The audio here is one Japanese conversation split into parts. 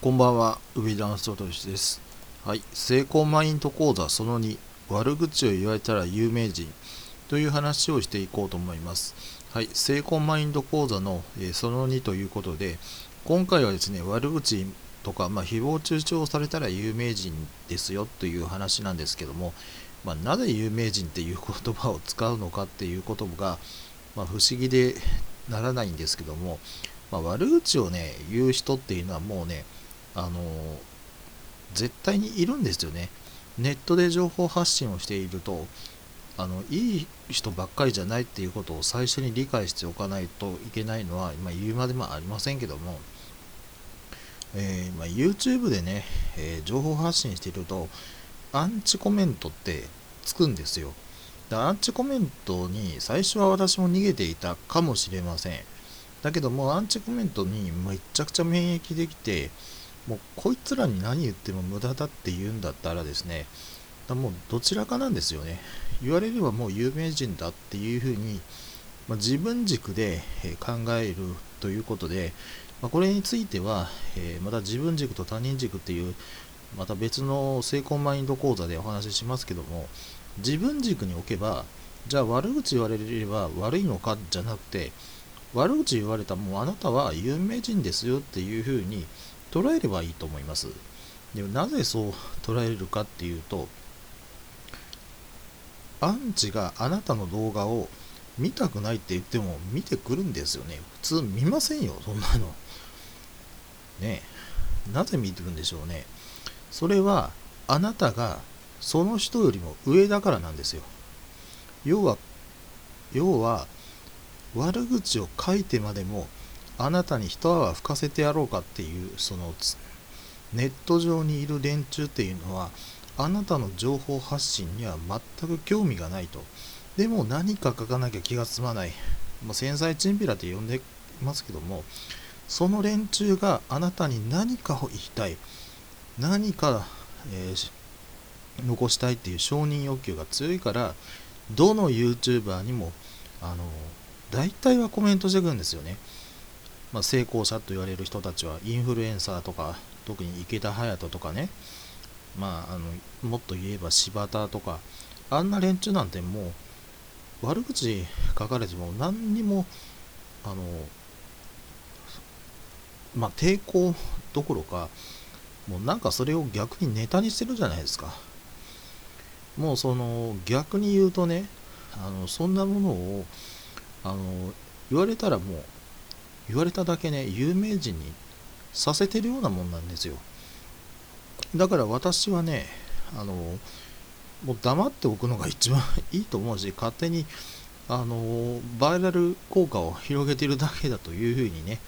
こんばんは、ウビダンストトシです。はい、成功マインド講座その2、悪口を言われたら有名人という話をしていこうと思います。はい、成功マインド講座の、えーその2ということで、今回はですね、悪口とか、まあ、誹謗中傷されたら有名人ですよという話なんですけども、まあ、なぜ有名人っていう言葉を使うのかっていうことが、まあ、不思議でならないんですけども、まあ、悪口をね言う人っていうのはもうねあの絶対にいるんですよね。ネットで情報発信をしているとあのいい人ばっかりじゃないっていうことを最初に理解しておかないといけないのは、まあ、言うまでもありませんけども、えーまあ、YouTube でね、えー情報発信しているとアンチコメントってつくんですよ。でアンチコメントに最初は私も逃げていたかもしれません。だけどもアンチコメントにめっちゃくちゃ免疫できてもうこいつらに何言っても無駄だって言うんだったらですねだもうどちらかなんですよね。言われればもう有名人だっていうふうに、まあ自分軸で考えるということで、まあこれについては、えーまた自分軸と他人軸っていうまた別の成功マインド講座でお話ししますけども自分軸に置けばじゃあ悪口言われれば悪いのかじゃなくて悪口言われたもうあなたは有名人ですよっていうふうに捉えればいいと思います。でなぜそう捉えるかっていうとアンチがあなたの動画を見たくないって言っても見てくるんですよね。普通見ませんよそんなの。ねなぜ見てくるんでしょうね。それはあなたがその人よりも上だからなんですよ。要は要は悪口を書いてまでもあなたに一泡吹かせてやろうかっていうそのネット上にいる連中っていうのはあなたの情報発信には全く興味がないと。でも何か書かなきゃ気が済まない、まあ、繊細チンピラって呼んでますけどもその連中があなたに何かを言いたい。何か、えー残したいっていう承認欲求が強いからどの YouTuber にもあの大体はコメントしてくるんですよね、まあ、成功者と言われる人たちはインフルエンサーとか特に池田隼人とかねまああのもっと言えば柴田とかあんな連中なんてもう悪口書かれても何にもあのまあ抵抗どころかもうなんかそれを逆にネタにしてるじゃないですか。もうその逆に言うとねあのそんなものをあの言われたらもう言われただけね有名人にさせてるようなもんなんですよ。だから私はねあのもう黙っておくのが一番いいと思うし勝手にあのバイラル効果を広げてるだけだというふうにね、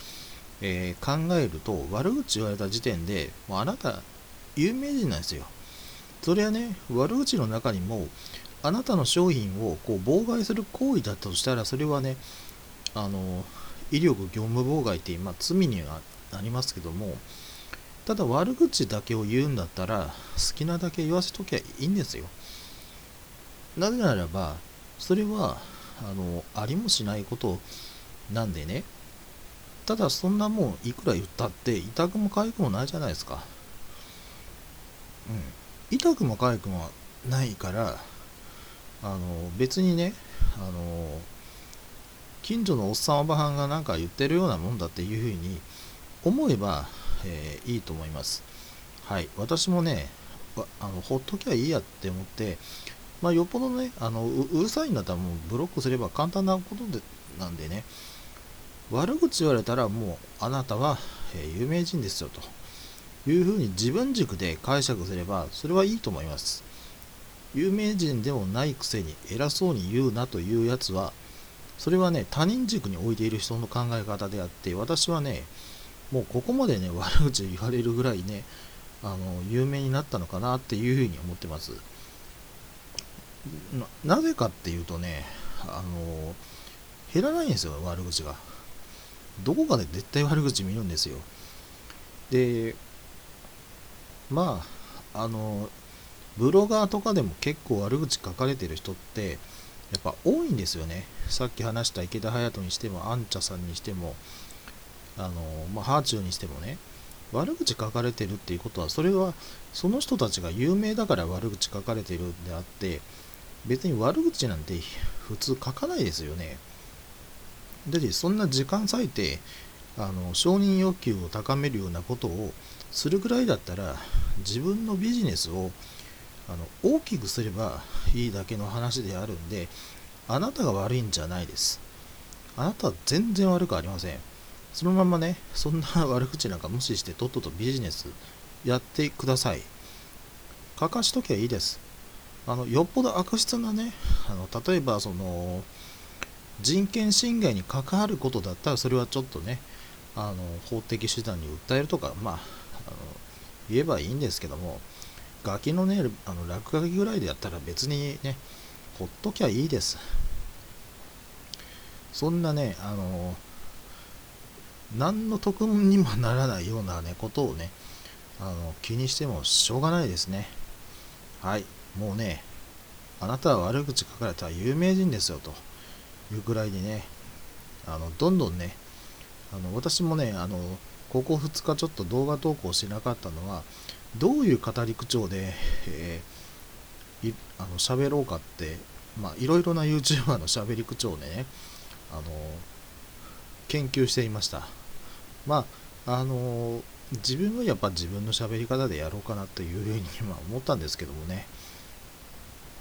えー考えると悪口言われた時点でもうあなた有名人なんですよ。それはね悪口の中にもあなたの商品をこう妨害する行為だとしたらそれはねあの威力業務妨害っていう、まあ、罪にはなりますけどもただ悪口だけを言うんだったら好きなだけ言わせときゃいいんですよ。なぜならばそれはあのありもしないことなんでね。ただそんなもんいくら言ったって痛くも痒くもないじゃないですか。うん。痛くも痒くもないからあの別にねあの近所のおっさんおばはんがなんか言ってるようなもんだっていうふうに思えば、えーいいと思います。はい。私もねあのほっときゃいいやって思ってまあよっぽどねあのううるさいんだったらもうブロックすれば簡単なことでなんでね悪口言われたらもうあなたは、えー有名人ですよと。いうふうに自分軸で解釈すればそれはいいと思います。有名人でもないくせに偉そうに言うなというやつはそれはね他人軸に置いている人の考え方であって私はねもうここまでね悪口言われるぐらいねあの有名になったのかなっていうふうに思ってます。ななぜかっていうとねあの減らないんですよ悪口が。どこかで絶対悪口見るんですよ。でまああのブロガーとかでも結構悪口書かれてる人ってやっぱ多いんですよね。さっき話した池田隼人にしてもアンチャさんにしてもあの、まあ、ハーチューにしてもね悪口書かれてるっていうことはそれはその人たちが有名だから悪口書かれてるんであって別に悪口なんて普通書かないですよね。でそんな時間割いてあの承認欲求を高めるようなことをするぐらいだったら自分のビジネスをあの大きくすればいいだけの話であるんであなたが悪いんじゃないです。あなたは全然悪くありません。そのままねそんな悪口なんか無視してとっととビジネスやってください。書かしときゃいいです。あのよっぽど悪質なねあの例えばその人権侵害に関わることだったらそれはちょっとねあの法的手段に訴えるとかまああの言えばいいんですけどもガキのねあの落書きぐらいでやったら別にねほっときゃいいですそんなねあの何の得にもならないようなねことをねあの気にしてもしょうがないですねはいもうねあなたは悪口書かれた有名人ですよというくらいにねあのどんどんねあの私もねあのここ2日ちょっと動画投稿しなかったのはどういう語り口調で、えー、あの喋ろうかってまあいろいろな YouTuber の喋り口調でねあの研究していました。まああの自分はやっぱ自分の喋り方でやろうかなというふうに今思ったんですけどもね。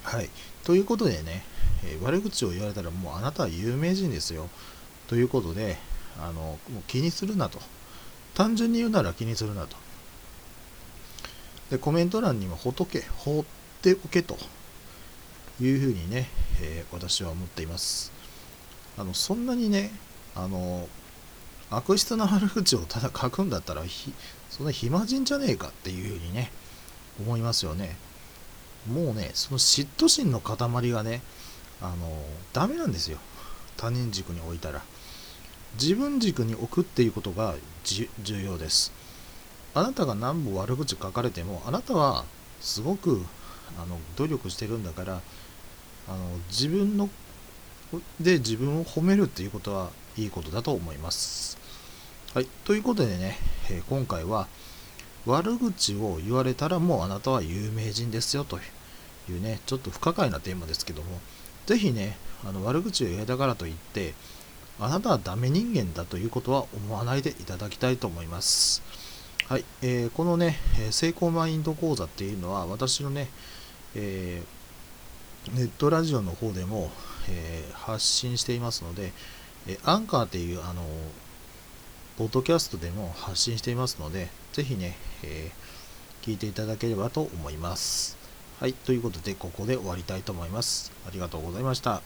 はい。ということでね、えー、悪口を言われたらもうあなたは有名人ですよ。ということであのもう気にするなと。単純に言うなら気にするなと。でコメント欄にもほとけ放っておけというふうにね、えー、私は思っています。あのそんなにねあの悪質な悪口をただ書くんだったらそんな暇人じゃねえかっていうふうにね思いますよね。もうねその嫉妬心の塊がねあのダメなんですよ。他人軸に置いたら。自分軸に置くっていうことが重要です。あなたが何も悪口書かれてもあなたはすごくあの努力してるんだからあの自分ので自分を褒めるっていうことはいいことだと思います。はい、ということでね、えー、今回は悪口を言われたらもうあなたは有名人ですよというね、ちょっと不可解なテーマですけども、ぜひね、あの悪口を言われたからといって、あなたはダメ人間だということは思わないでいただきたいと思います。はい、えー、このね、成功マインド講座っていうのは私のね、えー、ネットラジオの方でも、えー、発信していますので、えアンカーっていうあのポッドキャストでも発信していますので、ぜひね、え聞いていただければと思います。はい、ということで、ここで終わりたいと思います。ありがとうございました。